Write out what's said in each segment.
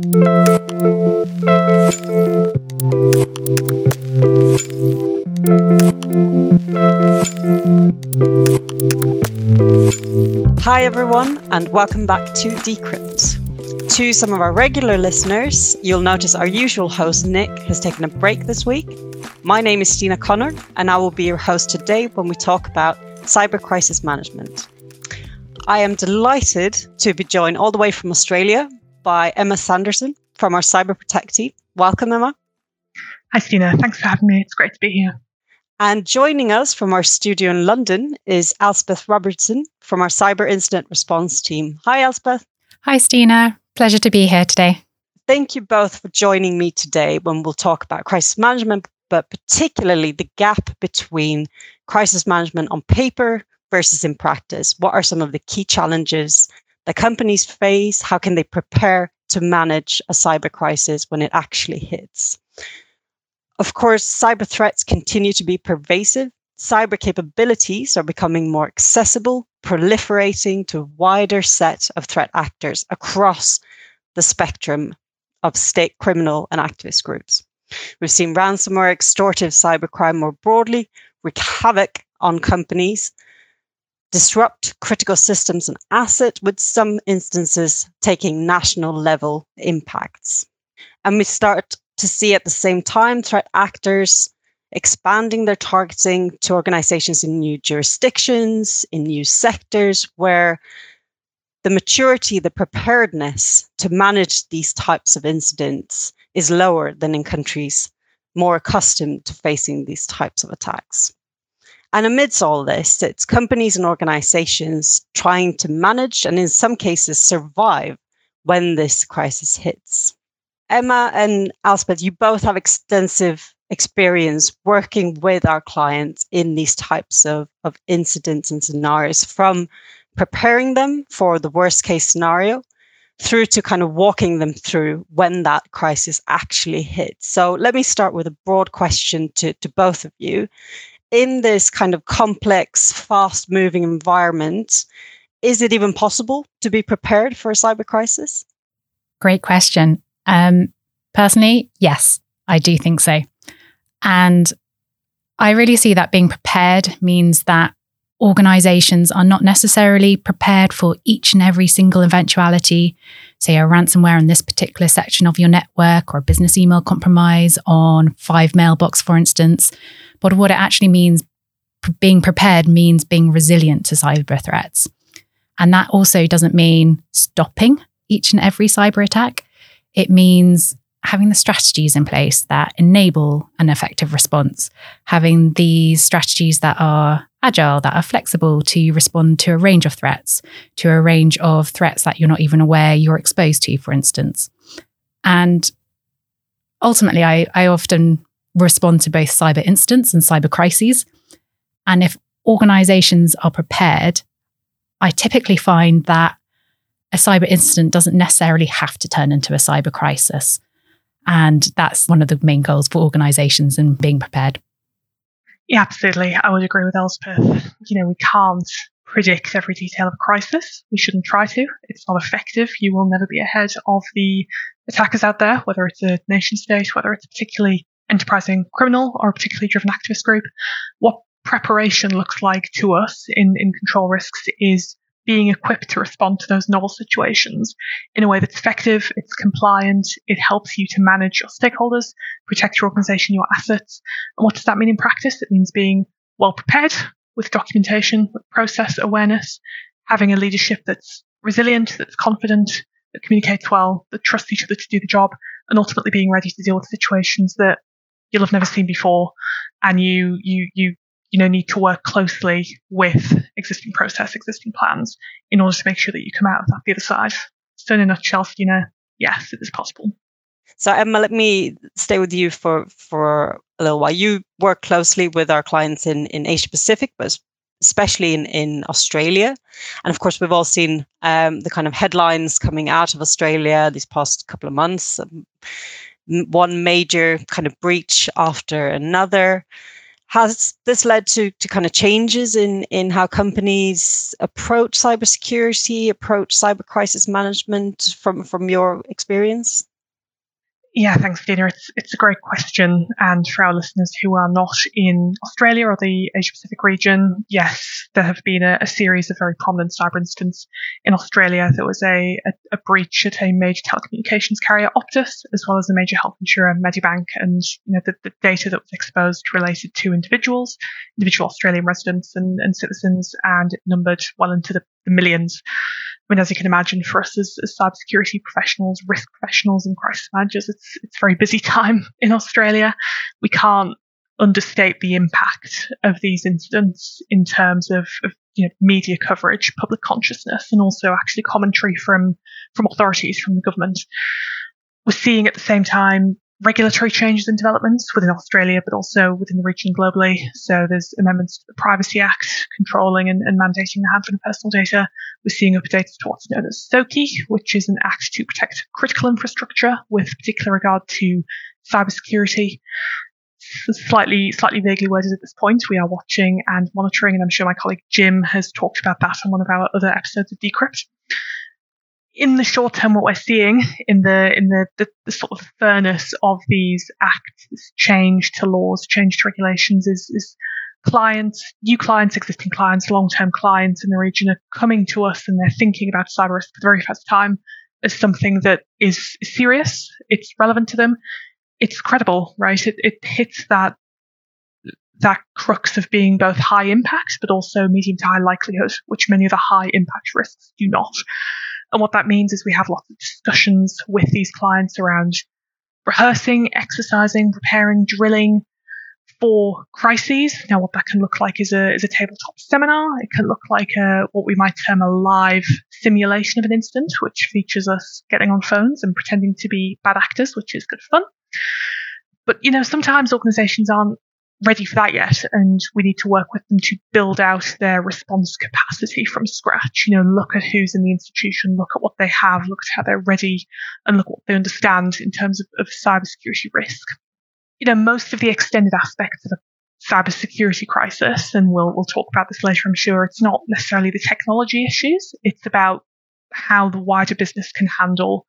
Hi, everyone, and welcome back to Decrypt. To some of our regular listeners, you'll notice our usual host, Nick, has taken a break this week. My name is Stina Connor, and I will be your host today when we talk about cyber crisis management. I am delighted to be joined all the way from Australia by Emma Sanderson from our Cyber Protect team. Welcome, Emma. Hi, Stina. Thanks for having me. It's great to be here. And joining us from our studio in London is Elspeth Robertson from our Cyber Incident Response team. Hi, Elspeth. Hi, Stina. Pleasure to be here today. Thank you both for joining me today when we'll talk about crisis management, but particularly the gap between crisis management on paper versus in practice. What are some of the key challenges companies face? How can they prepare to manage a cyber crisis when it actually hits? Of course, cyber threats continue to be pervasive. Cyber capabilities are becoming more accessible, proliferating to a wider set of threat actors across the spectrum of state criminal and activist groups. We've seen ransomware, extortive cybercrime more broadly wreak havoc on companies, disrupt critical systems and assets, with some instances taking national level impacts. And we start to see at the same time threat actors expanding their targeting to organizations in new jurisdictions, in new sectors where the maturity, the preparedness to manage these types of incidents is lower than in countries more accustomed to facing these types of attacks. And amidst all this, it's companies and organizations trying to manage and in some cases survive when this crisis hits. Emma and Elspeth, you both have extensive experience working with our clients in these types of, of incidents and scenarios from preparing them for the worst case scenario through to kind of walking them through when that crisis actually hits. So let me start with a broad question to, to both of you. In this kind of complex, fast moving environment, is it even possible to be prepared for a cyber crisis? Great question. Um, personally, yes, I do think so. And I really see that being prepared means that organizations are not necessarily prepared for each and every single eventuality, say a ransomware in this particular section of your network or a business email compromise on five mailbox, for instance. But what it actually means, being prepared means being resilient to cyber threats. And that also doesn't mean stopping each and every cyber attack. It means having the strategies in place that enable an effective response, having these strategies that are agile, that are flexible to respond to a range of threats, to a range of threats that you're not even aware you're exposed to, for instance. And ultimately, I, I often respond to both cyber incidents and cyber crises. And if organizations are prepared, I typically find that a cyber incident doesn't necessarily have to turn into a cyber crisis. And that's one of the main goals for organizations and being prepared. Yeah, absolutely. I would agree with Elspeth. You know, we can't predict every detail of a crisis. We shouldn't try to. It's not effective. You will never be ahead of the attackers out there, whether it's a nation state, whether it's a particularly enterprising criminal or a particularly driven activist group. What preparation looks like to us in, in Control Risks is being equipped to respond to those novel situations in a way that's effective, it's compliant, it helps you to manage your stakeholders, protect your organization, your assets. And what does that mean in practice? It means being well prepared with documentation, with process awareness, having a leadership that's resilient, that's confident, that communicates well, that trusts each other to do the job, and ultimately being ready to deal with situations that you'll have never seen before and you you you you know, need to work closely with existing process, existing plans in order to make sure that you come out of that the other side. So in a nutshell, you know, yes, it is possible. So Emma, let me stay with you for for a little while. You work closely with our clients in in Asia Pacific, but especially in in Australia, and of course we've all seen um, the kind of headlines coming out of Australia these past couple of months. Um, one major kind of breach after another has this led to, to kind of changes in, in how companies approach cybersecurity, approach cyber crisis management from, from your experience? Yeah, thanks, Stina. It's it's a great question, and for our listeners who are not in Australia or the Asia Pacific region, yes, there have been a, a series of very prominent cyber incidents in Australia. There was a, a, a, breach at a major telecommunications carrier, Optus, as well as a major health insurer, Medibank, and you know the, the data that was exposed related to individuals, individual Australian residents and, and citizens, and it numbered well into the, the millions. I mean, as you can imagine, for us as, as cybersecurity professionals, risk professionals, and crisis managers, it's it's a very busy time in Australia. We can't understate the impact of these incidents in terms of, of you know, media coverage, public consciousness, and also actually commentary from from authorities, from the government. We're seeing at the same time regulatory changes and developments within Australia, but also within the region globally. So there's amendments to the Privacy Act controlling and, and mandating the handling of personal data. We're seeing updates to what's known as SOCI, which is an act to protect critical infrastructure with particular regard to cybersecurity. Slightly, slightly vaguely worded at this point. We are watching and monitoring, and I'm sure my colleague Jim has talked about that on one of our other episodes of Decrypt in the short term, what we're seeing in the in the, the, the, sort of furnace of these acts, change to laws, change to regulations, is, is clients, new clients, existing clients, long term clients in the region are coming to us and they're thinking about cyber risk for the very first time as something that is serious, it's relevant to them, it's credible, right? It, it hits that that crux of being both high impact but also medium to high likelihood, which many of the high impact risks do not. And what that means is we have lots of discussions with these clients around rehearsing, exercising, preparing, drilling for crises. Now, what that can look like is a, is a tabletop seminar. It can look like a, what we might term a live simulation of an incident, which features us getting on phones and pretending to be bad actors, which is good fun. But, you know, sometimes organizations aren't ready for that yet, and we need to work with them to build out their response capacity from scratch. You know, look at who's in the institution, look at what they have, look at how they're ready, and look at what they understand in terms of, of cybersecurity risk. You know, most of the extended aspects of a cybersecurity crisis, and we'll we'll talk about this later, I'm sure. It's not necessarily the technology issues; it's about how the wider business can handle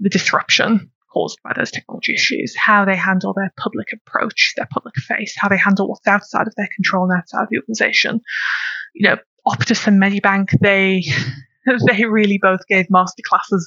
the disruption caused by those technology issues, how they handle their public approach, their public face, how they handle what's outside of their control and outside of the organization. You know, Optus and Medibank, they they really both gave masterclasses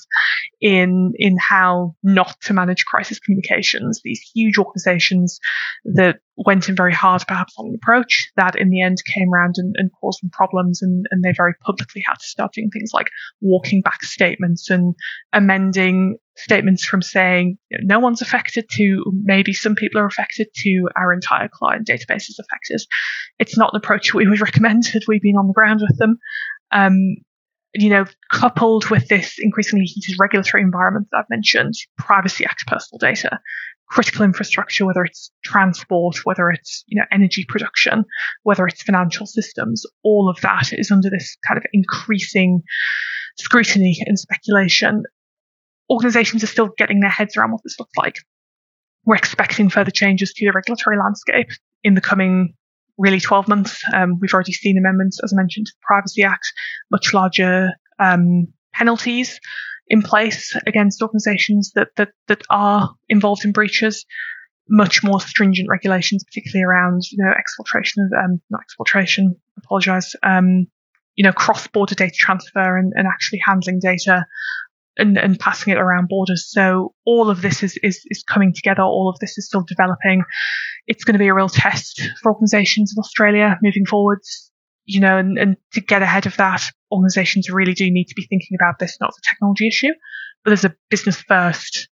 in in how not to manage crisis communications. These huge organizations that went in very hard, perhaps on an approach that in the end came around and, and caused them problems, and, and they very publicly had to start doing things like walking back statements and amending statements from saying no one's affected to maybe some people are affected to our entire client database is affected. It's not an approach we would recommend had we been on the ground with them. Um, you know, coupled with this increasingly heated regulatory environment that I've mentioned, Privacy Act personal data, critical infrastructure, whether it's transport, whether it's, you know, energy production, whether it's financial systems, all of that is under this kind of increasing scrutiny and speculation. Organizations are still getting their heads around what this looks like. We're expecting further changes to the regulatory landscape in the coming really 12 months. Um, we've already seen amendments, as I mentioned, to the Privacy Act, much larger um, penalties in place against organisations that, that that are involved in breaches. Much more stringent regulations, particularly around you know exfiltration of um, not exfiltration. Apologise. Um, you know cross-border data transfer and, and actually handling data and, and passing it around borders. So all of this is, is, is coming together. All of this is still developing. It's going to be a real test for organizations in Australia moving forwards. You know, and, and to get ahead of that, organizations really do need to be thinking about this not as a technology issue, but as a business first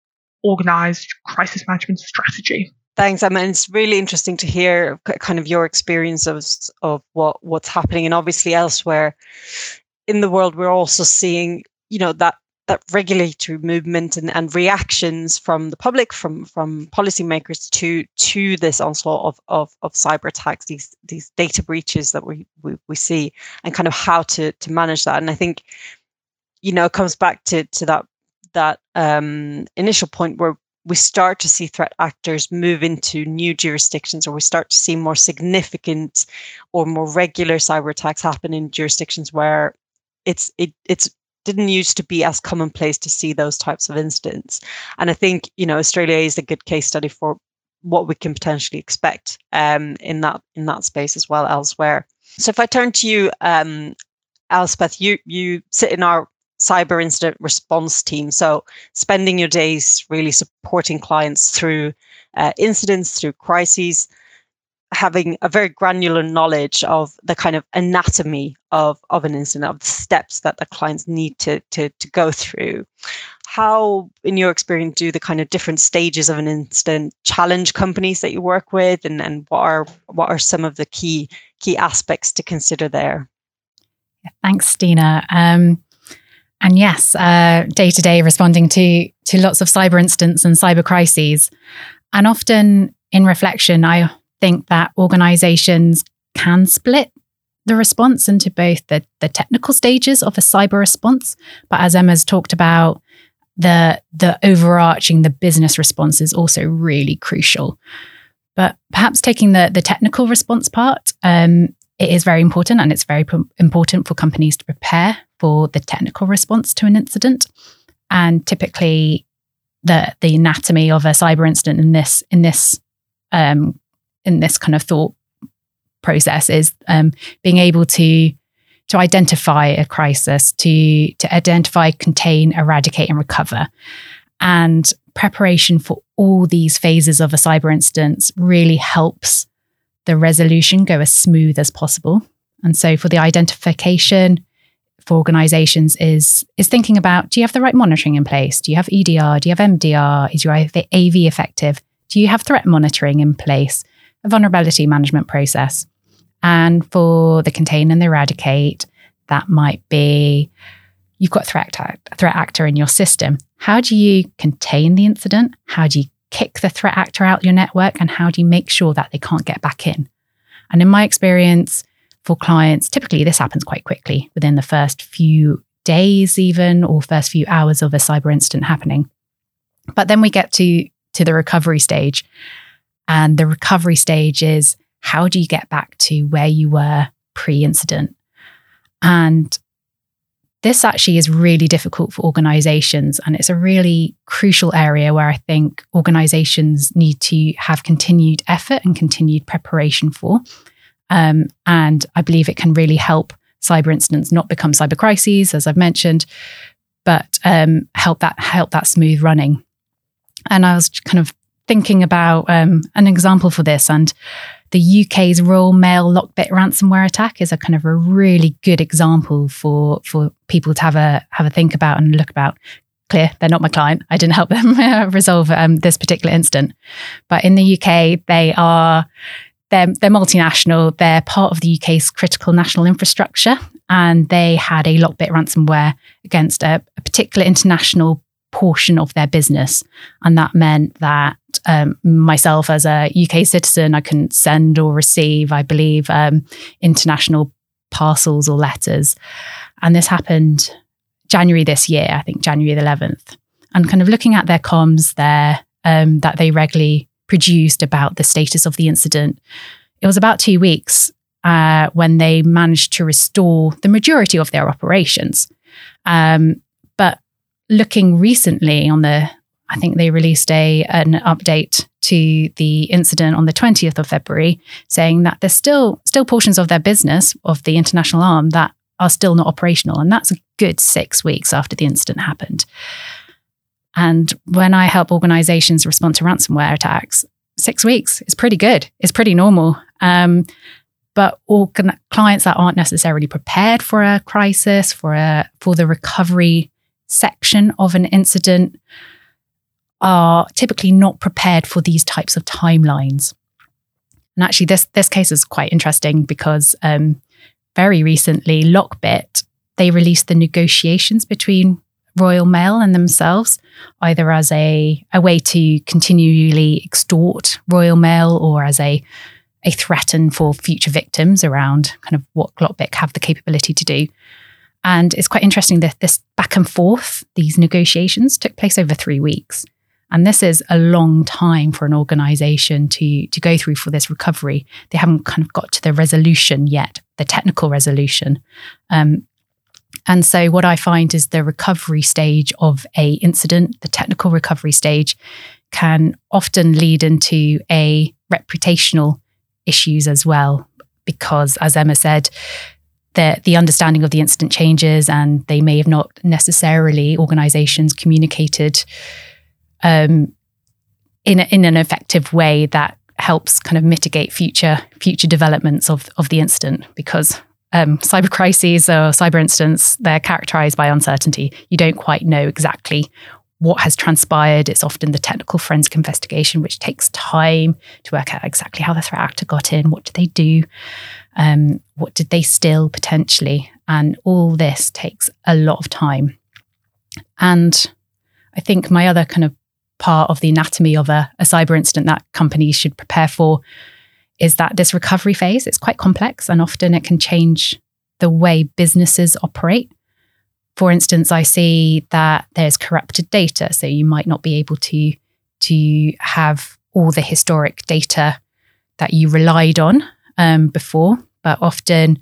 organized crisis management strategy. Thanks. I mean, it's really interesting to hear kind of your experience of of what what's happening, and obviously elsewhere in the world, we're also seeing you know that that regulatory movement and, and reactions from the public, from from policymakers to to this onslaught of, of, of cyber attacks, these these data breaches that we, we we see, and kind of how to to manage that. And I think, you know, it comes back to to that that um, initial point where we start to see threat actors move into new jurisdictions, or we start to see more significant or more regular cyber attacks happen in jurisdictions where it's it, it's didn't used to be as commonplace to see those types of incidents. And I think, you know, Australia is a good case study for what we can potentially expect um, in that in that space as well elsewhere. So if I turn to you, um, Elspeth, you you sit in our cyber incident response team. So spending your days really supporting clients through uh, incidents, through crises, having a very granular knowledge of the kind of anatomy of, of an incident, of the steps that the clients need to, to, to go through. How, in your experience, do the kind of different stages of an incident challenge companies that you work with, and, and what are what are some of the key key aspects to consider there? Thanks, Stina. Um, and yes, day to day responding to to lots of cyber incidents and cyber crises, and often in reflection, I think that organizations can split the response into both the, the technical stages of a cyber response, but as Emma's talked about, the the overarching the business response is also really crucial. But perhaps taking the the technical response part, um, it is very important, and it's very p- important for companies to prepare for the technical response to an incident. And typically, the the anatomy of a cyber incident in this in this um, in this kind of thought process is um, being able to to identify a crisis, to to identify, contain, eradicate, and recover. And preparation for all these phases of a cyber incident really helps the resolution go as smooth as possible. And so for the identification for organizations is is thinking about do you have the right monitoring in place? Do you have EDR? Do you have MDR? Is your AV effective? Do you have threat monitoring in place? A vulnerability management process. And for the contain and the eradicate, that might be you've got threat, threat actor in your system. How do you contain the incident? How do you kick the threat actor out your network? And how do you make sure that they can't get back in? And in my experience for clients, typically this happens quite quickly within the first few days, even, or first few hours of a cyber incident happening. But then we get to, to the recovery stage. And the recovery stage is how do you get back to where you were pre incident? And this actually is really difficult for organizations. And it's a really crucial area where I think organizations need to have continued effort and continued preparation for. Um, and I believe it can really help cyber incidents not become cyber crises, as I've mentioned, but um, help that help that smooth running. And I was kind of thinking about um, an example for this, and the UK's Royal Mail Lockbit ransomware attack is a kind of a really good example for for people to have a have a think about and look about. Clear, they're not my client. I didn't help them resolve um, this particular incident, but in the UK, they are they're, they're multinational. They're part of the UK's critical national infrastructure, and they had a Lockbit ransomware against a, a particular international portion of their business. And that meant that um, myself, as a UK citizen, I couldn't send or receive, I believe, um, international parcels or letters. And this happened January this year, I think January the 11th. And kind of looking at their comms there um, that they regularly produced about the status of the incident, it was about two weeks uh, when they managed to restore the majority of their operations. Um, looking recently on the, I think they released a an update to the incident on the 20th of February, saying that there's still still portions of their business of the international arm that are still not operational, and that's a good six weeks after the incident happened. And when I help organizations respond to ransomware attacks, six weeks is pretty good. It's pretty normal. Um, but organ- clients that aren't necessarily prepared for a crisis, for a for the recovery section of an incident are typically not prepared for these types of timelines. And actually, this this case is quite interesting because um, very recently, Lockbit they released the negotiations between Royal Mail and themselves, either as a, a way to continually extort Royal Mail or as a a threaten for future victims around kind of what Lockbit have the capability to do. And it's quite interesting that this back and forth, these negotiations took place over three weeks. And this is a long time for an organization to, to go through for this recovery. They haven't kind of got to the resolution yet, the technical resolution. Um, And so what I find is the recovery stage of a incident, the technical recovery stage can often lead into a reputational issues as well because as Emma said the the understanding of the incident changes and they may have not necessarily organizations communicated um, in a, in an effective way that helps kind of mitigate future future developments of of the incident because um, cyber crises or cyber incidents they're characterized by uncertainty. You don't quite know exactly what has transpired. It's often the technical forensic investigation which takes time to work out exactly how the threat actor got in what did they do um, what did they steal potentially? And all this takes a lot of time. And i think my other kind of part of the anatomy of a, a cyber incident that companies should prepare for is that this recovery phase it's quite complex and often it can change the way businesses operate. For instance i see that there's corrupted data so you might not be able to to have all the historic data that you relied on um, before but often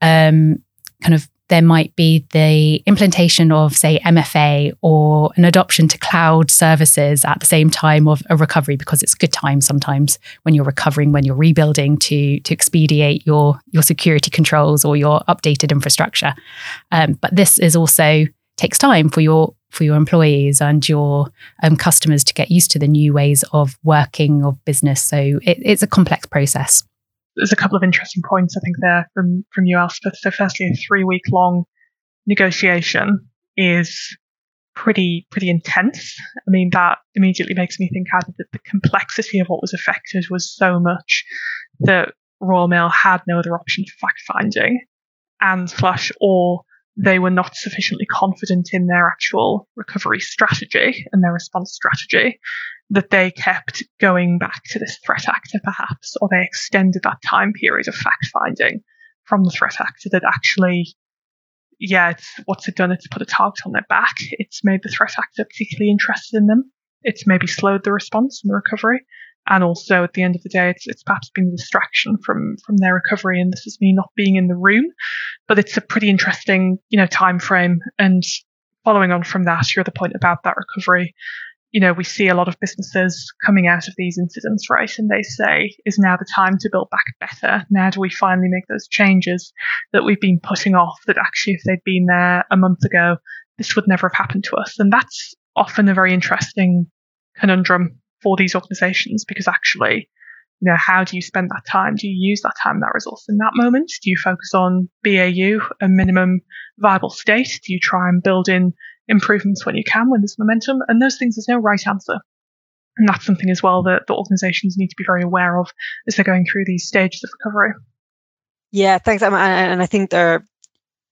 um, kind of there might be the implementation of, say, MFA or an adoption to cloud services at the same time of a recovery, because it's a good time sometimes when you're recovering, when you're rebuilding to to expedite your your security controls or your updated infrastructure. Um, but this is also takes time for your for your employees and your um, customers to get used to the new ways of working of business. So it, it's a complex process there's a couple of interesting points I think there from from you, Elspeth. So, firstly, a three week long negotiation is pretty pretty intense. I mean, that immediately makes me think either that the complexity of what was affected was so much that Royal Mail had no other option for fact finding, and slash or they were not sufficiently confident in their actual recovery strategy and their response strategy that they kept going back to this threat actor, perhaps, or they extended that time period of fact finding from the threat actor that actually, yeah, it's, what's it done? It's put a target on their back. It's made the threat actor particularly interested in them. It's maybe slowed the response and the recovery. And also at the end of the day, it's, it's perhaps been a distraction from, from their recovery. And this is me not being in the room, but it's a pretty interesting, you know, time frame. And following on from that, your other point about that recovery, you know, we see a lot of businesses coming out of these incidents, right? And they say, is now the time to build back better? Now do we finally make those changes that we've been putting off that actually, if they'd been there a month ago, this would never have happened to us? And that's often a very interesting conundrum for these organizations because actually, you know, how do you spend that time? Do you use that time, that resource in that moment? Do you focus on BAU, a minimum viable state? Do you try and build in improvements when you can, when there's momentum? And those things, there's no right answer. And that's something as well that the organizations need to be very aware of as they're going through these stages of recovery. Yeah, thanks. And I think they're,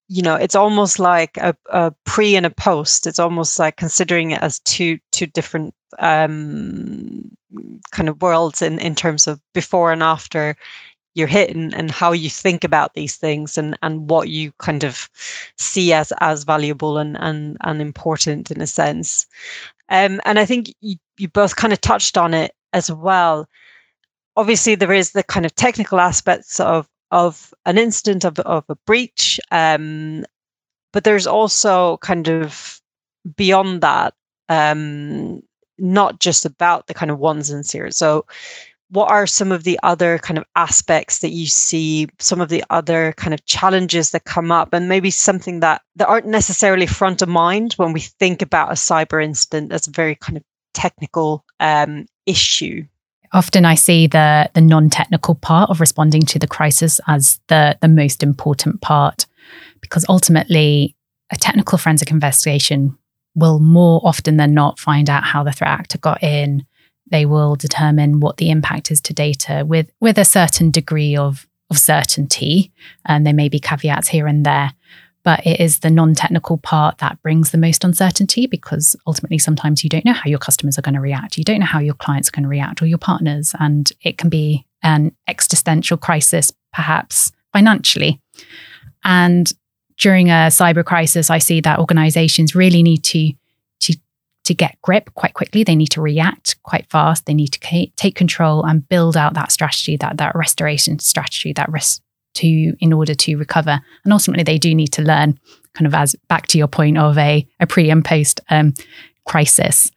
you know, it's almost like a, a pre and a post. It's almost like considering it as two two different um, kind of worlds in, in terms of before and after you're hit and, and how you think about these things and, and what you kind of see as as valuable and and, and important in a sense. Um, and I think you, you both kind of touched on it as well. Obviously, there is the kind of technical aspects of of an incident of, of a breach, um, but there's also kind of beyond that um, not just about the kind of ones and zeros. So, what are some of the other kind of aspects that you see, some of the other kind of challenges that come up, and maybe something that that aren't necessarily front of mind when we think about a cyber incident as a very kind of technical um, issue? Often I see the the non-technical part of responding to the crisis as the the most important part because ultimately a technical forensic investigation will more often than not find out how the threat actor got in. They will determine what the impact is to data with, with a certain degree of, of certainty. And there may be caveats here and there, but it is the non technical part that brings the most uncertainty because ultimately sometimes you don't know how your customers are going to react. You don't know how your clients are going to react or your partners. And it can be an existential crisis, perhaps financially. And during a cyber crisis, I see that organizations really need to to get grip quite quickly. They need to react quite fast. They need to take control and build out that strategy, that that restoration strategy, that risk to in order to recover. And ultimately, they do need to learn kind of as back to your point of a, a pre and post um, crisis.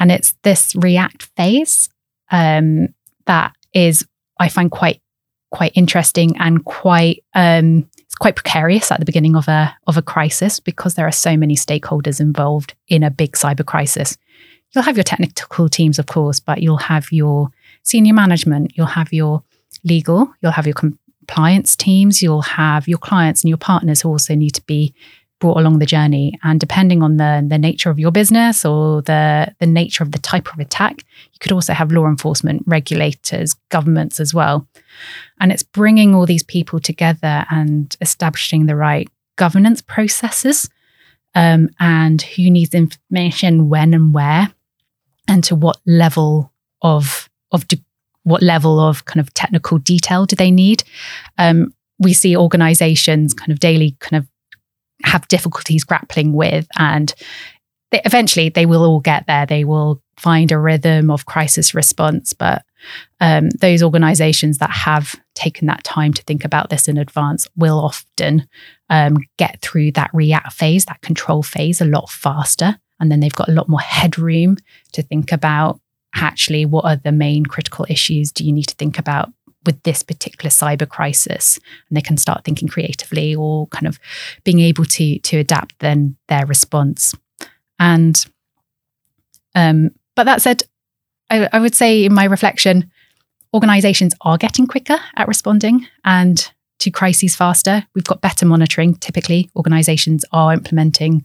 And it's this react phase um, that is, I find quite quite interesting and quite um, quite precarious at the beginning of a of a crisis because there are so many stakeholders involved in a big cyber crisis. You'll have your technical teams, of course, but you'll have your senior management, you'll have your legal, you'll have your compliance teams, you'll have your clients and your partners who also need to be brought along the journey. And depending on the, the nature of your business or the, the nature of the type of attack, you could also have law enforcement, regulators, governments as well. And it's bringing all these people together and establishing the right governance processes um, and who needs information when and where and to what level of of de- what level of kind of technical detail do they need um, we see organizations kind of daily kind of have difficulties grappling with and they, eventually they will all get there. They will find a rhythm of crisis response but um, those organizations that have taken that time to think about this in advance will often um, get through that react phase that control phase a lot faster and then they've got a lot more headroom to think about actually what are the main critical issues do you need to think about with this particular cyber crisis and they can start thinking creatively or kind of being able to to adapt then their response. And um but that said I, I would say in my reflection organizations are getting quicker at responding and to crises faster. We've got better monitoring. Typically organizations are implementing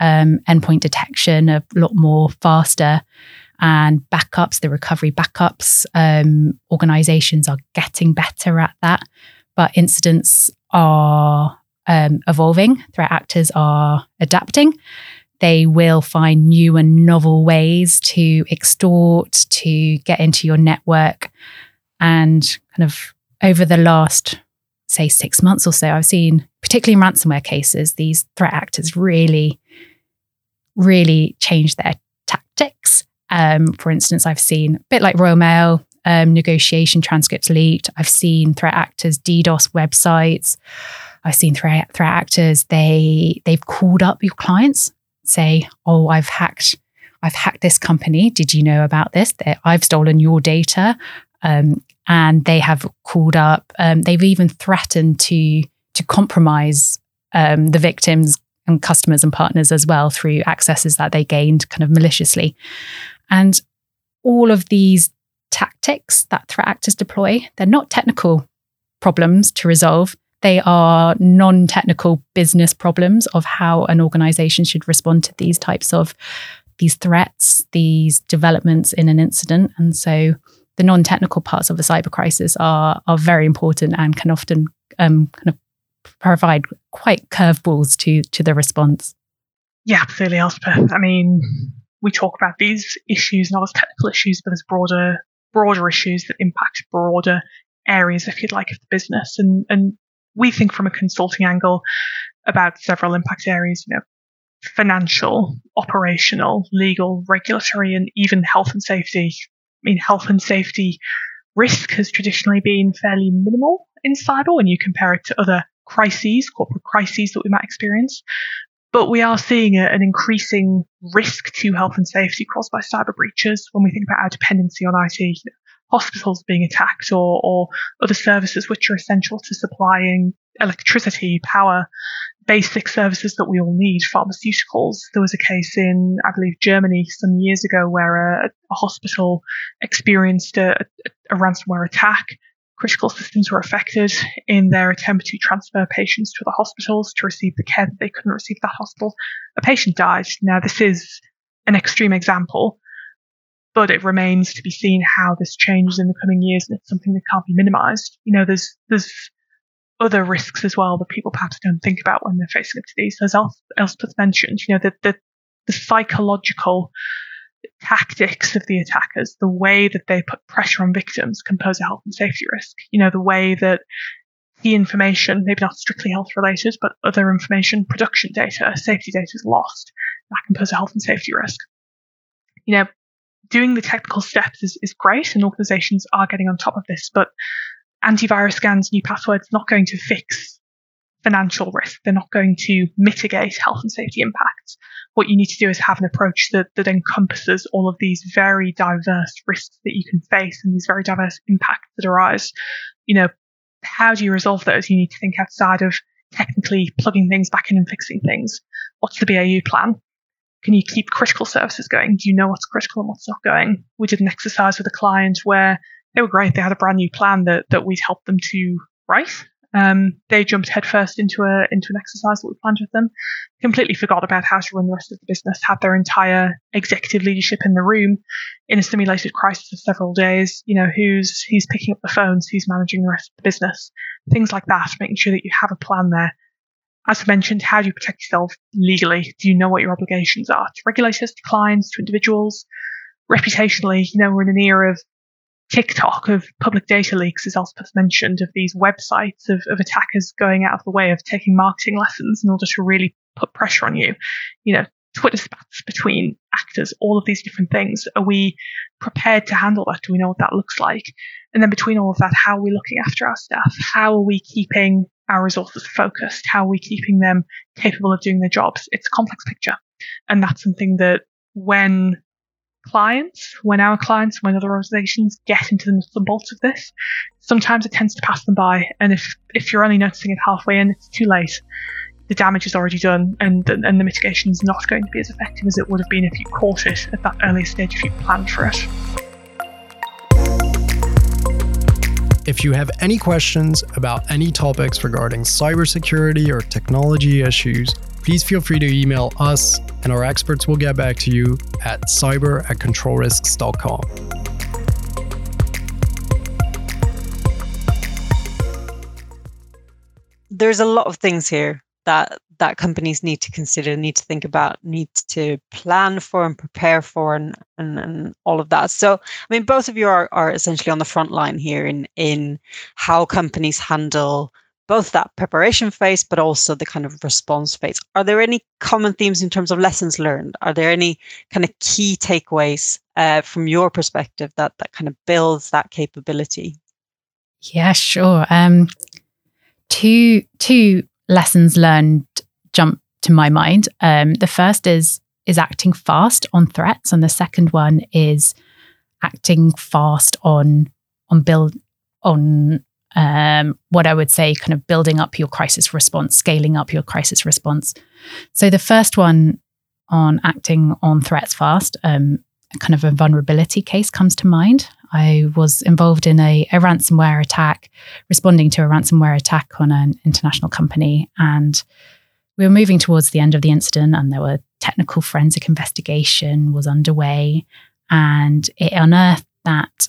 um, endpoint detection a lot more faster and backups, the recovery backups. Um, organizations are getting better at that, but incidents are um, evolving, threat actors are adapting. They will find new and novel ways to extort, to get into your network. And kind of over the last, say, six months or so, I've seen, particularly in ransomware cases, these threat actors really, really change their tactics um, for instance, I've seen a bit like Royal Mail um, negotiation transcripts leaked. I've seen threat actors DDoS websites. I've seen threat threat actors they they've called up your clients, say, "Oh, I've hacked, I've hacked this company. Did you know about this? I've stolen your data." Um, and they have called up. Um, they've even threatened to to compromise um, the victims and customers and partners as well through accesses that they gained kind of maliciously. And all of these tactics that threat actors deploy, they're not technical problems to resolve. They are non technical business problems of how an organization should respond to these types of these threats, these developments in an incident. And so the non technical parts of a cyber crisis are, are very important and can often um, kind of provide quite curveballs to, to the response. Yeah, absolutely, Elspeth. I mean, we talk about these issues not as technical issues, but as broader broader issues that impact broader areas, if you'd like, of the business. And and we think from a consulting angle about several impact areas, you know, financial, operational, legal, regulatory, and even health and safety. I mean, health and safety risk has traditionally been fairly minimal in cyber when you compare it to other crises, corporate crises that we might experience. But we are seeing a, an increasing risk to health and safety caused by cyber breaches when we think about our dependency on IT. Hospitals being attacked or, or other services which are essential to supplying electricity, power, basic services that we all need, pharmaceuticals. There was a case in, I believe, Germany some years ago where a, a hospital experienced a, a, ransomware attack critical systems were affected in their attempt to transfer patients to the hospitals to receive the care that they couldn't receive at that hospital. A patient died. Now, this is an extreme example, but it remains to be seen how this changes in the coming years, and it's something that can't be minimized. You know, there's there's other risks as well that people perhaps don't think about when they're facing up to these. As Elspeth mentioned, you know, the, the, the psychological tactics of the attackers, the way that they put pressure on victims can pose a health and safety risk. You know, the way that the information, maybe not strictly health related, but other information, production data, safety data is lost, that can pose a health and safety risk. You know, doing the technical steps is, is great and organizations are getting on top of this, but antivirus scans, new passwords, not going to fix financial risk. They're not going to mitigate health and safety impacts. What you need to do is have an approach that, that encompasses all of these very diverse risks that you can face and these very diverse impacts that arise. You know, how do you resolve those? You need to think outside of technically plugging things back in and fixing things. What's the BAU plan? Can you keep critical services going? Do you know what's critical and what's not going? We did an exercise with a client where they were great. They had a brand new plan that, that we'd helped them to write um, they jumped headfirst into a into an exercise that we planned with them. Completely forgot about how to run the rest of the business. Had their entire executive leadership in the room in a simulated crisis of several days. You know, who's who's picking up the phones, who's managing the rest of the business, things like that. Making sure that you have a plan there. As I mentioned, how do you protect yourself legally? Do you know what your obligations are to regulators, to clients, to individuals? Reputationally, you know, we're in an era of TikTok of public data leaks, as Elspeth mentioned, of these websites of, of attackers going out of the way of taking marketing lessons in order to really put pressure on you. You know, Twitter spats between actors, all of these different things. Are we prepared to handle that? Do we know what that looks like? And then between all of that, how are we looking after our staff? How are we keeping our resources focused? How are we keeping them capable of doing their jobs? It's a complex picture. And that's something that when clients, when our clients, when other organizations get into the nuts and bolts of this, sometimes it tends to pass them by. And if, if you're only noticing it halfway in, it's too late. The damage is already done, and, and the mitigation is not going to be as effective as it would have been if you caught it at that earlier stage, if you planned for it. If you have any questions about any topics regarding cybersecurity or technology issues, please feel free to email us and our experts will get back to you at cyber at controlrisks.com. There's a lot of things here that that companies need to consider, need to think about, need to plan for and prepare for and, and, and all of that. So I mean both of you are, are essentially on the front line here in in how companies handle both that preparation phase, but also the kind of response phase. Are there any common themes in terms of lessons learned? Are there any kind of key takeaways uh, from your perspective that that kind of builds that capability? Yeah, sure. Um, two two lessons learned jump to my mind. Um, the first is is acting fast on threats, and the second one is acting fast on on build on um, what I would say, kind of building up your crisis response, scaling up your crisis response. So the first one on acting on threats fast, um, kind of a vulnerability case comes to mind. I was involved in a, a, ransomware attack, responding to a ransomware attack on an international company. And we were moving towards the end of the incident, and there were technical forensic investigation was underway. And it unearthed that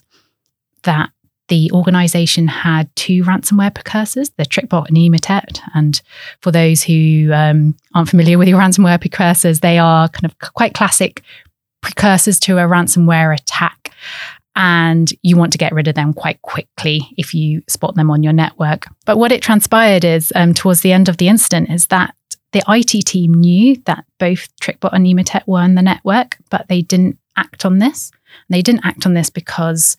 that the organization had two ransomware precursors, the TrickBot and Emotet. And for those who um, aren't familiar with your ransomware precursors, they are kind of quite classic precursors to a ransomware attack. And you want to get rid of them quite quickly if you spot them on your network. But what it transpired is, um, towards the end of the incident, is that the IT team knew that both TrickBot and Emotet were on the network, but they didn't act on this. And they didn't act on this because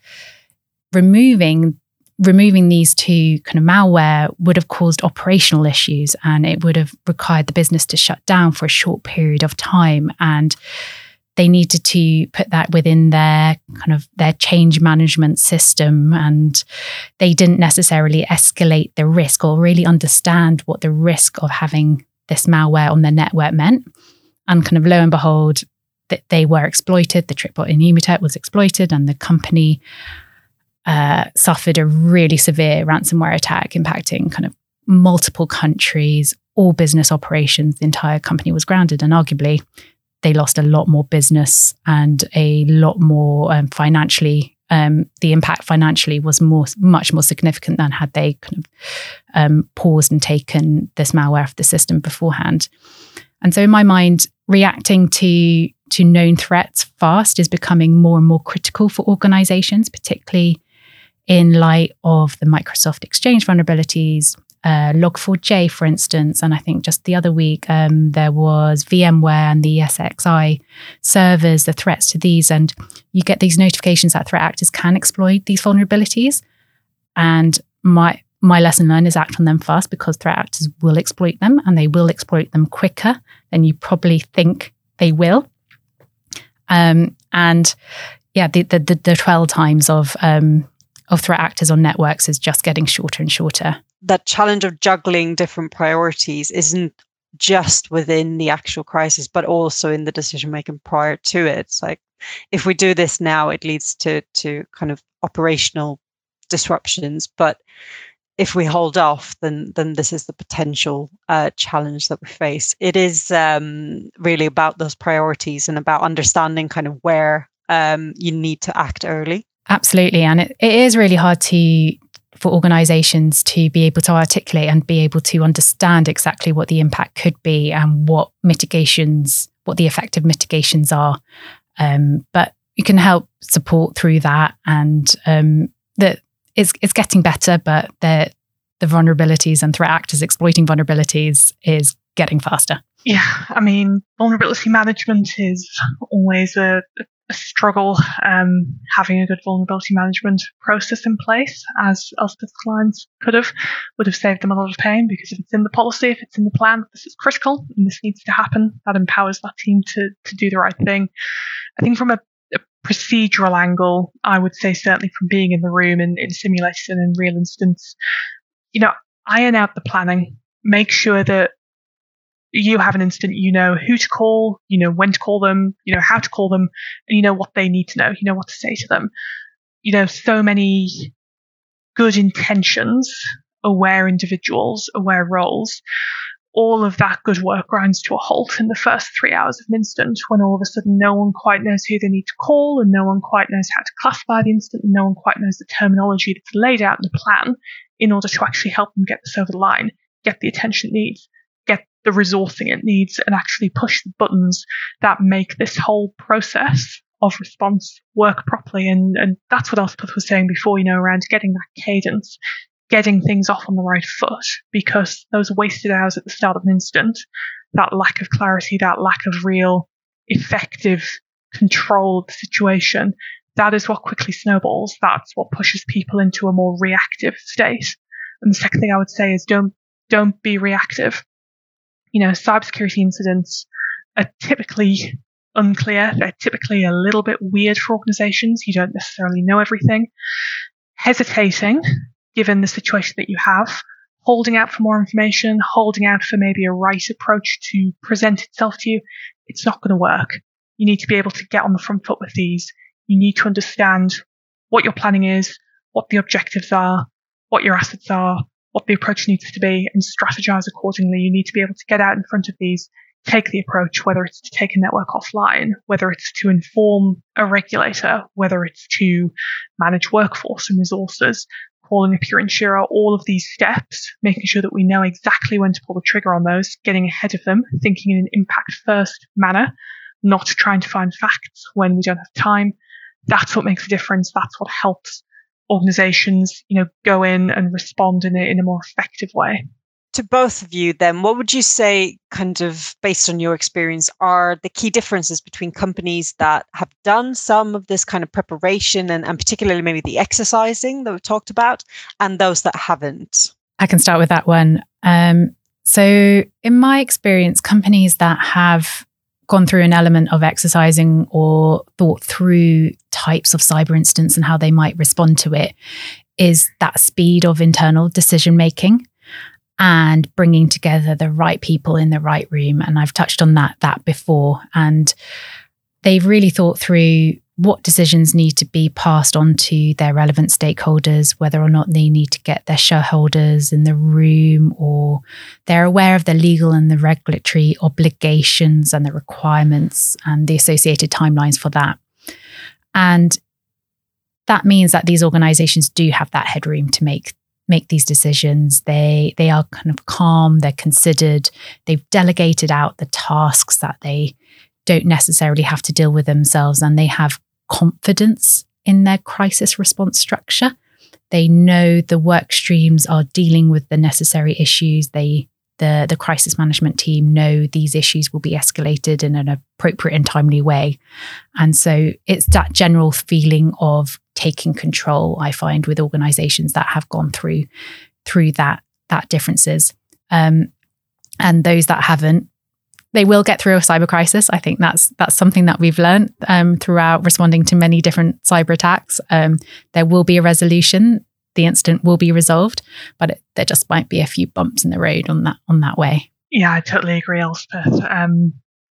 removing removing these two kind of malware would have caused operational issues and it would have required the business to shut down for a short period of time and they needed to put that within their kind of their change management system and they didn't necessarily escalate the risk or really understand what the risk of having this malware on their network meant and kind of lo and behold that they were exploited the TrickBot in Emotet was exploited and the company uh, suffered a really severe ransomware attack impacting kind of multiple countries, all business operations. The entire company was grounded, and arguably, they lost a lot more business and a lot more um, financially. Um, the impact financially was more, much more significant than had they kind of um, paused and taken this malware off the system beforehand. And so, in my mind, reacting to to known threats fast is becoming more and more critical for organizations, particularly in light of the Microsoft Exchange vulnerabilities, uh, Log4j, for instance. And I think just the other week, um, there was VMware and the ESXi servers, the threats to these. And you get these notifications that threat actors can exploit these vulnerabilities. And my my lesson learned is act on them fast because threat actors will exploit them and they will exploit them quicker than you probably think they will. Um, and yeah, the, the, the, the dwell times of, um, of threat actors on networks is just getting shorter and shorter. That challenge of juggling different priorities isn't just within the actual crisis, but also in the decision making prior to it. It's like if we do this now, it leads to to kind of operational disruptions. But if we hold off, then then this is the potential uh, challenge that we face. It is um, really about those priorities and about understanding kind of where um, you need to act early. Absolutely, and it, it is really hard to for organizations to be able to articulate and be able to understand exactly what the impact could be and what mitigations, what the effective mitigations are. Um, but you can help support through that, and um, that it's it's getting better, but the the vulnerabilities and threat actors exploiting vulnerabilities is getting faster. Yeah, I mean, vulnerability management is always a, a struggle. Um, having a good vulnerability management process in place, as Elspeth's clients could have, would have saved them a lot of pain because if it's in the policy, if it's in the plan, this is critical and this needs to happen. That empowers that team to to do the right thing. I think from a procedural angle, I would say certainly from being in the room and in simulation and real instance, you know, iron out the planning, make sure that you have an instant, you know who to call, you know when to call them, you know how to call them, and you know what they need to know, you know what to say to them. You know, so many good intentions, aware individuals, aware roles, all of that good work grinds to a halt in the first three hours of an instant when all of a sudden no one quite knows who they need to call and no one quite knows how to classify the incident and no one quite knows the terminology that's laid out in the plan in order to actually help them get this over the line, get the attention it needs, the resourcing it needs, and actually push the buttons that make this whole process of response work properly. And, and that's what Elspeth was saying before, you know, around getting that cadence, getting things off on the right foot because those wasted hours at the start of an incident, that lack of clarity, that lack of real effective control of the situation, that is what quickly snowballs. That's what pushes people into a more reactive state. And the second thing I would say is don't don't be reactive. You know, cybersecurity incidents are typically unclear. They're typically a little bit weird for organizations. You don't necessarily know everything. Hesitating given the situation that you have, holding out for more information, holding out for maybe a right approach to present itself to you, it's not going to work. You need to be able to get on the front foot with these. You need to understand what your planning is, what the objectives are, what your assets are, what the approach needs to be, and strategize accordingly. You need to be able to get out in front of these, take the approach, whether it's to take a network offline, whether it's to inform a regulator, whether it's to manage workforce and resources, calling up your insurer, all of these steps, making sure that we know exactly when to pull the trigger on those, getting ahead of them, thinking in an impact first manner, not trying to find facts when we don't have time. That's what makes a difference. That's what helps organizations, you know, go in and respond in a, in a more effective way. To both of you then what would you say kind of based on your experience are the key differences between companies that have done some of this kind of preparation and, and particularly maybe the exercising that we've talked about and those that haven't? I can start with that one. Um, so in my experience companies that have gone through an element of exercising or thought through types of cyber incidents and how they might respond to it is that speed of internal decision making and bringing together the right people in the right room. And I've touched on that that before. And they've really thought through what decisions need to be passed on to their relevant stakeholders, whether or not they need to get their shareholders in the room or they're aware of the legal and the regulatory obligations and the requirements and the associated timelines for that. And that means that these organizations do have that headroom to make make these decisions. They they are kind of calm, they're considered, they've delegated out the tasks that they don't necessarily have to deal with themselves and they have confidence in their crisis response structure. They know the work streams are dealing with the necessary issues. They the, the crisis management team know these issues will be escalated in an appropriate and timely way. And so it's that general feeling of taking control, I find, with organizations that have gone through through that that differences. Um, and those that haven't, they will get through a cyber crisis. I think that's that's something that we've learned um, throughout responding to many different cyber attacks. Um, there will be a resolution. The incident will be resolved, but it, there just might be a few bumps in the road on that on that way. Yeah, I totally agree, Elspeth. Um,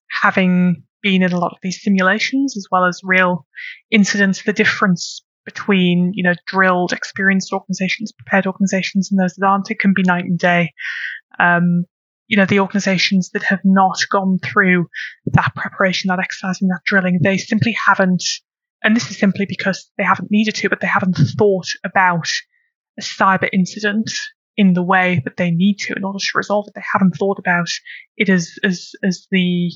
having been in a lot of these simulations as well as real incidents, the difference between you know drilled, experienced organizations, prepared organizations, and those that aren't, it can be night and day. Um, you know, the organizations that have not gone through that preparation, that exercising, that drilling, they simply haven't, and this is simply because they haven't needed to, but they haven't thought about a cyber incident in the way that they need to in order to resolve it. They haven't thought about it as, as, as the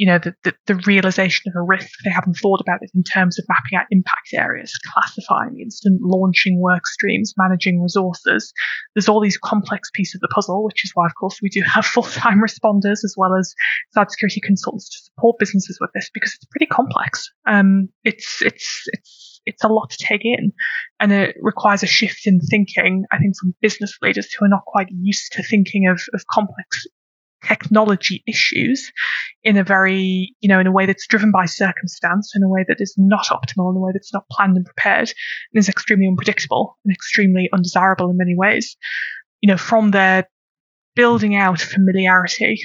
you know, the, the, the, realization of a risk. They haven't thought about it in terms of mapping out impact areas, classifying instant launching work streams, managing resources. There's all these complex pieces of the puzzle, which is why, of course, we do have full-time responders as well as cybersecurity consultants to support businesses with this because it's pretty complex. Um, it's, it's, it's, it's a lot to take in and it requires a shift in thinking, I think, from business leaders who are not quite used to thinking of, of complex technology issues in a very, you know, in a way that's driven by circumstance, in a way that is not optimal, in a way that's not planned and prepared, and is extremely unpredictable and extremely undesirable in many ways. You know, from their building out familiarity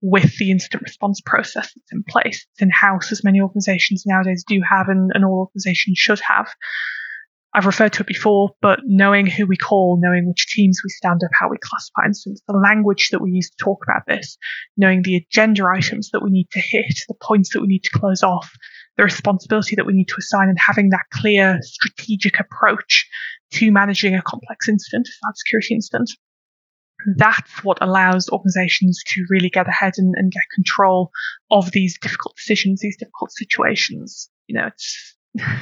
with the incident response process that's in place. It's in house, as many organizations nowadays do have, and, and all organizations should have. I've referred to it before, but knowing who we call, knowing which teams we stand up, how we classify incidents, the language that we use to talk about this, knowing the agenda items that we need to hit, the points that we need to close off, the responsibility that we need to assign, and having that clear strategic approach to managing a complex incident, a cybersecurity incident. That's what allows organizations to really get ahead and, and get control of these difficult decisions, these difficult situations. You know, it's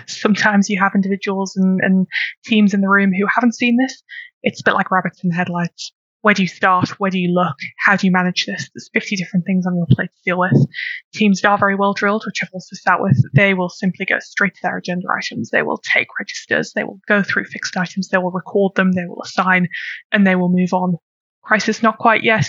sometimes you have individuals and, and teams in the room who haven't seen this. It's a bit like rabbits in the headlights. Where do you start? Where do you look? How do you manage this? There's 50 different things on your plate to deal with. Teams that are very well drilled, which I've also sat with, they will simply go straight to their agenda items. They will take registers. They will go through fixed items. They will record them. They will assign and they will move on. Crisis not quite yet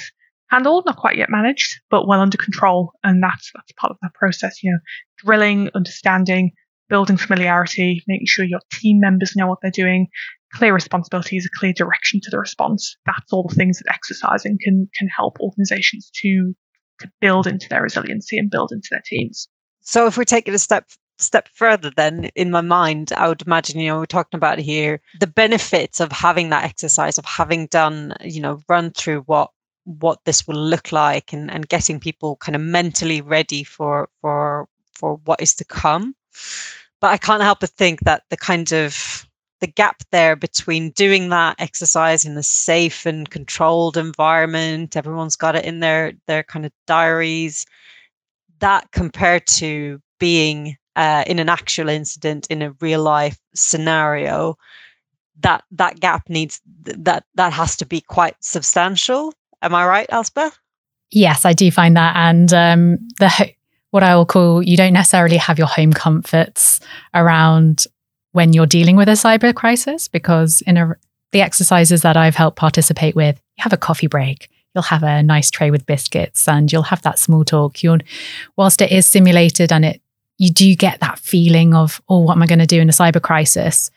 handled, not quite yet managed, but well under control. And that's, that's part of that process, you know, drilling, understanding, building familiarity, making sure your team members know what they're doing, clear responsibilities, a clear direction to the response. That's all the things that exercising can can help organizations to to build into their resiliency and build into their teams. So if we take it a step step further then in my mind i would imagine you know we're talking about here the benefits of having that exercise of having done you know run through what what this will look like and, and getting people kind of mentally ready for for for what is to come but I can't help but think that the kind of the gap there between doing that exercise in a safe and controlled environment, everyone's got it in their their kind of diaries, that compared to being uh, in an actual incident in a real life scenario, that that gap needs that that has to be quite substantial. Am I right, Elspeth? Yes, I do find that, and um, the what I will call you don't necessarily have your home comforts around when you're dealing with a cyber crisis because in a, the exercises that I've helped participate with, you have a coffee break, you'll have a nice tray with biscuits and you'll have that small talk. You're, whilst it is simulated and it you do get that feeling of, oh, what am I going to do in a cyber crisis?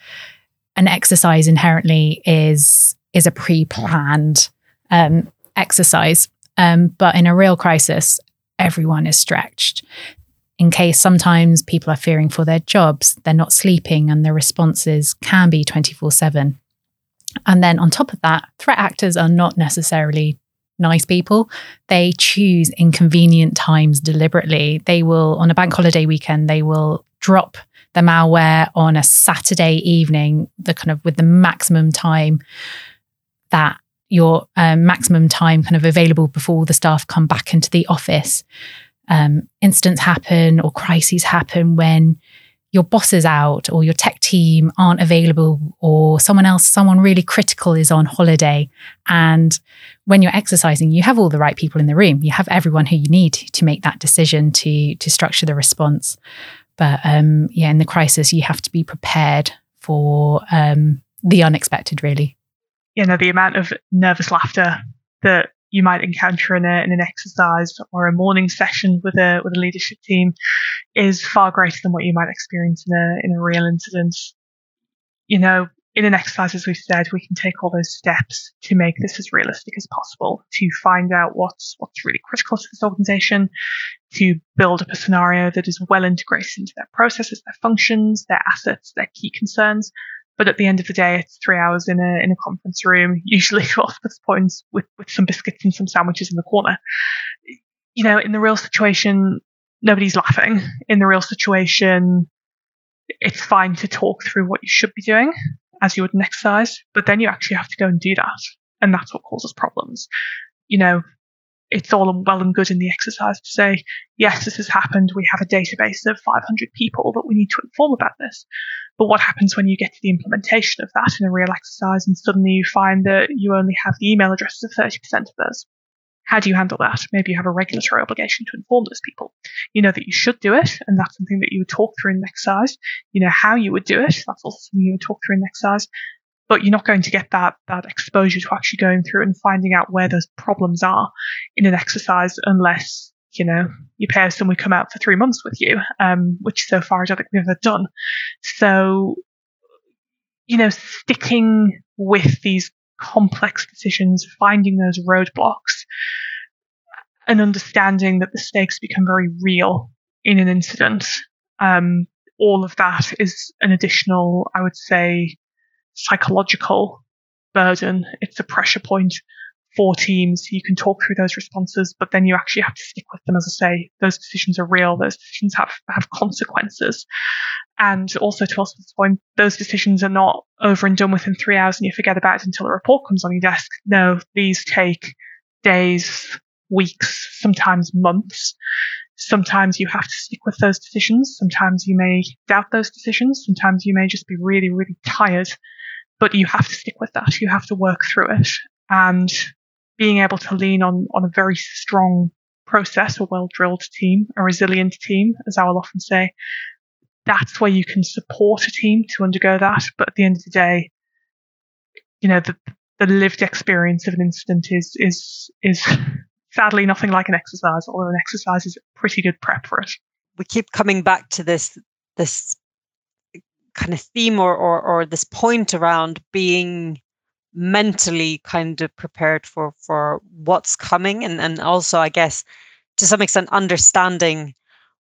An exercise inherently is is a pre-planned um, exercise. Um, but in a real crisis, everyone is stretched. In case sometimes people are fearing for their jobs, they're not sleeping, and their responses can be 24 7. And then on top of that, threat actors are not necessarily nice people. They choose inconvenient times deliberately. They will, on a bank holiday weekend, they will drop the malware on a Saturday evening, the kind of with the maximum time that your um, maximum time kind of available before the staff come back into the office. Um, incidents happen or crises happen when your boss is out or your tech team aren't available or someone else, someone really critical is on holiday. And when you're exercising, you have all the right people in the room. You have everyone who you need to make that decision to to structure the response. But um, yeah, in the crisis, you have to be prepared for um, the unexpected, really. You know, the amount of nervous laughter that you might encounter in, a, in an exercise or a morning session with a with a leadership team is far greater than what you might experience in a in a real incident. You know, in an exercise, as we've said, we can take all those steps to make this as realistic as possible, to find out what's what's really critical to this organization, to build up a scenario that is well integrated into their processes, their functions, their assets, their key concerns. But at the end of the day, it's three hours in a in a conference room, usually off this points with, with some biscuits and some sandwiches in the corner. You know, in the real situation, nobody's laughing. In the real situation, it's fine to talk through what you should be doing as you would an exercise, but then you actually have to go and do that. And that's what causes problems. You know, it's all well and good in the exercise to say, yes, this has happened. We have a database of 500 people that we need to inform about this. But what happens when you get to the implementation of that in a real exercise and suddenly you find that you only have the email addresses of 30% of those? How do you handle that? Maybe you have a regulatory obligation to inform those people. You know that you should do it, and that's something that you would talk through in the exercise. You know how you would do it, that's also something you would talk through in the exercise. But you're not going to get that that exposure to actually going through and finding out where those problems are in an exercise unless you know you pay us and we come out for three months with you, um, which so far I don't think we've ever done. So you know, sticking with these complex decisions, finding those roadblocks, and understanding that the stakes become very real in an incident. Um, all of that is an additional, I would say, psychological burden. It's a pressure point for teams. You can talk through those responses, but then you actually have to stick with them. As I say, those decisions are real. Those decisions have, have consequences. And also to Elspeth's point, those decisions are not over and done within three hours and you forget about it until a report comes on your desk. No, these take days, weeks, sometimes months. Sometimes you have to stick with those decisions. Sometimes you may doubt those decisions. Sometimes you may just be really, really tired, but you have to stick with that. You have to work through it. And being able to lean on, on a very strong process, a well drilled team, a resilient team, as I will often say, that's where you can support a team to undergo that. But at the end of the day, you know, the, the lived experience of an incident is, is, is sadly nothing like an exercise, although an exercise is pretty good prep for it. We keep coming back to this, this kind of theme or, or, or this point around being mentally kind of prepared for for what's coming and and also i guess to some extent understanding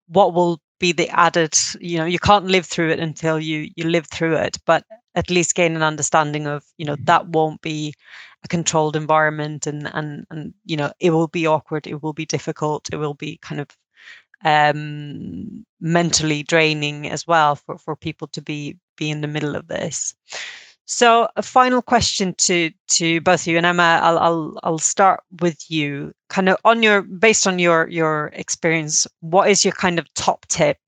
what will be the added you know you can't live through it until you you live through it but at least gain an understanding of you know that won't be a controlled environment and and and you know it will be awkward it will be difficult it will be kind of um mentally draining as well for for people to be be in the middle of this so a final question to to both you and Emma. I'll I'll I'll start with you. Kind of on your based on your your experience, what is your kind of top tip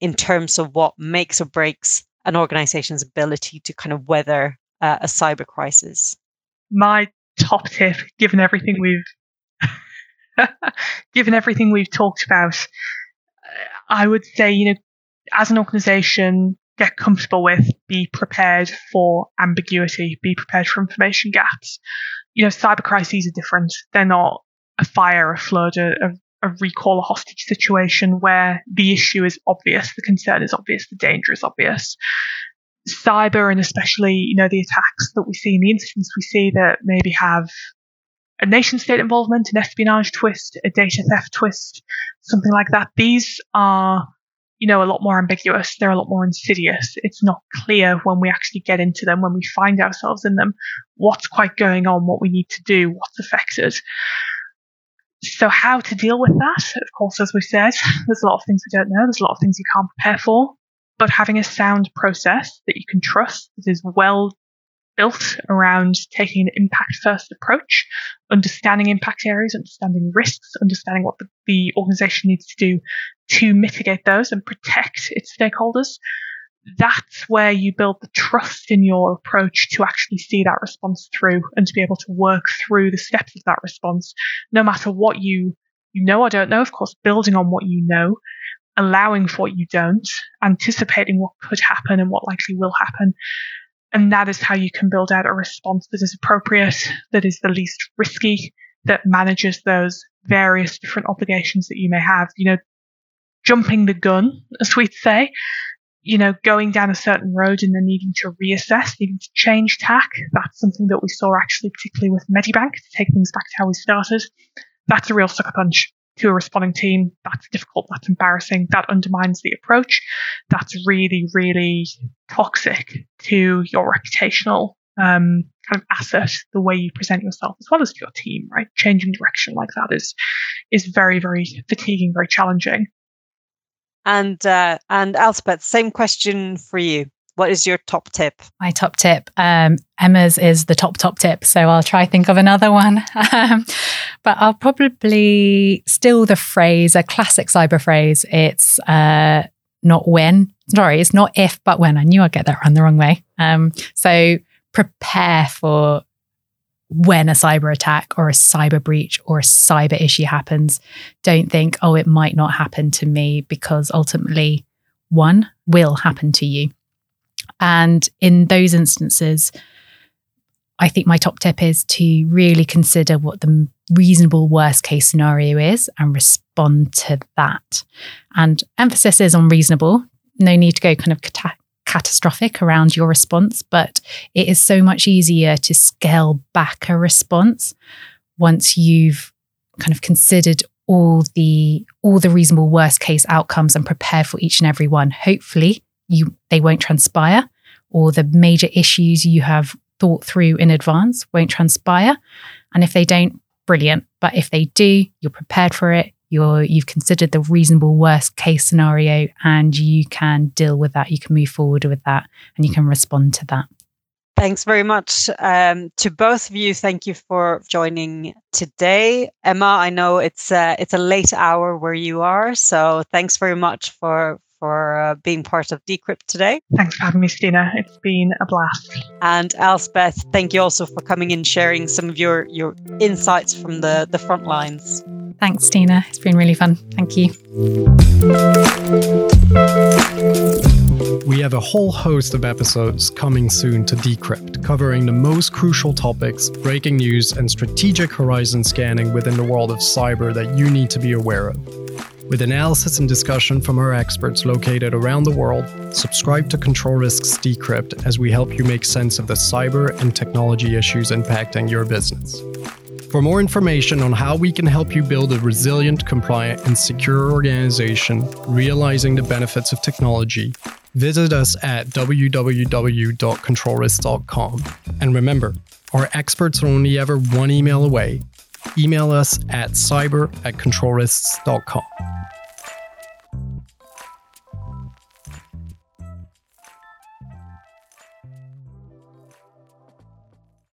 in terms of what makes or breaks an organization's ability to kind of weather uh, a cyber crisis? My top tip, given everything we've given everything we've talked about, I would say you know as an organization get comfortable with, be prepared for ambiguity, be prepared for information gaps. You know, cyber crises are different. They're not a fire, a flood, a, a, recall, a hostage situation where the issue is obvious, the concern is obvious, the danger is obvious. Cyber and especially, you know, the attacks that we see in the incidents we see that maybe have a nation state involvement, an espionage twist, a data theft twist, something like that. These are you know, a lot more ambiguous. They're a lot more insidious. It's not clear when we actually get into them, when we find ourselves in them, what's quite going on, what we need to do, what's affected. So, how to deal with that? Of course, as we said, there's a lot of things we don't know. There's a lot of things you can't prepare for. But having a sound process that you can trust that is well built around taking an impact first approach, understanding impact areas, understanding risks, understanding what the, the organization needs to do to mitigate those and protect its stakeholders. That's where you build the trust in your approach to actually see that response through and to be able to work through the steps of that response, no matter what you you know or don't know. Of course, building on what you know, allowing for what you don't, anticipating what could happen and what likely will happen, And that is how you can build out a response that is appropriate, that is the least risky, that manages those various different obligations that you may have. You know, jumping the gun, as we'd say, you know, going down a certain road and then needing to reassess, needing to change tack. That's something that we saw actually, particularly with Medibank, to take things back to how we started. That's a real sucker punch to a responding team. That's difficult. That's embarrassing. That undermines the approach. That's really, really toxic to your reputational um, kind of asset, the way you present yourself as well as to your team, right? Changing direction like that is is very, very fatiguing, very challenging. And uh, and Elspeth, same question for you. What is your top tip? My top tip, um, Emma's is the top top tip, so I'll try think of another one. Um, but I'll probably steal the phrase, a classic cyber phrase. It's uh, not when. Sorry, it's not if, but when. I knew I'd get that run the wrong way. Um, so prepare for when a cyber attack or a cyber breach or a cyber issue happens. Don't think, oh, it might not happen to me because ultimately one will happen to you. And in those instances, I think my top tip is to really consider what the reasonable worst case scenario is and respond to that. And emphasis is on reasonable. No need to go kind of cata- catastrophic around your response, but it is so much easier to scale back a response once you've kind of considered all the all the reasonable worst case outcomes and prepare for each and every one. Hopefully, you they won't transpire or the major issues you have thought through in advance won't transpire. And if they don't, brilliant. But if they do, you're prepared for it. You're you've considered the reasonable worst case scenario and you can deal with that. You can move forward with that and you can respond to that. Thanks very much um, to both of you. Thank you for joining today, Emma. I know it's uh, it's a late hour where you are, so thanks very much for for uh, being part of Decrypt today. Thanks for having me, Stina. It's been a blast. And Elspeth, thank you also for coming in, sharing some of your your insights from the the front lines. Thanks, Stina. It's been really fun. Thank you. We have a whole host of episodes coming soon to Decrypt, covering the most crucial topics, breaking news, and strategic horizon scanning within the world of cyber that you need to be aware of. With analysis and discussion from our experts located around the world, subscribe to Control Risks Decrypt as we help you make sense of the cyber and technology issues impacting your business. For more information on how we can help you build a resilient, compliant, and secure organization, realizing the benefits of technology, visit us at www.controlrisks.com. And remember, our experts are only ever one email away email us at cyber at controlrisks.com.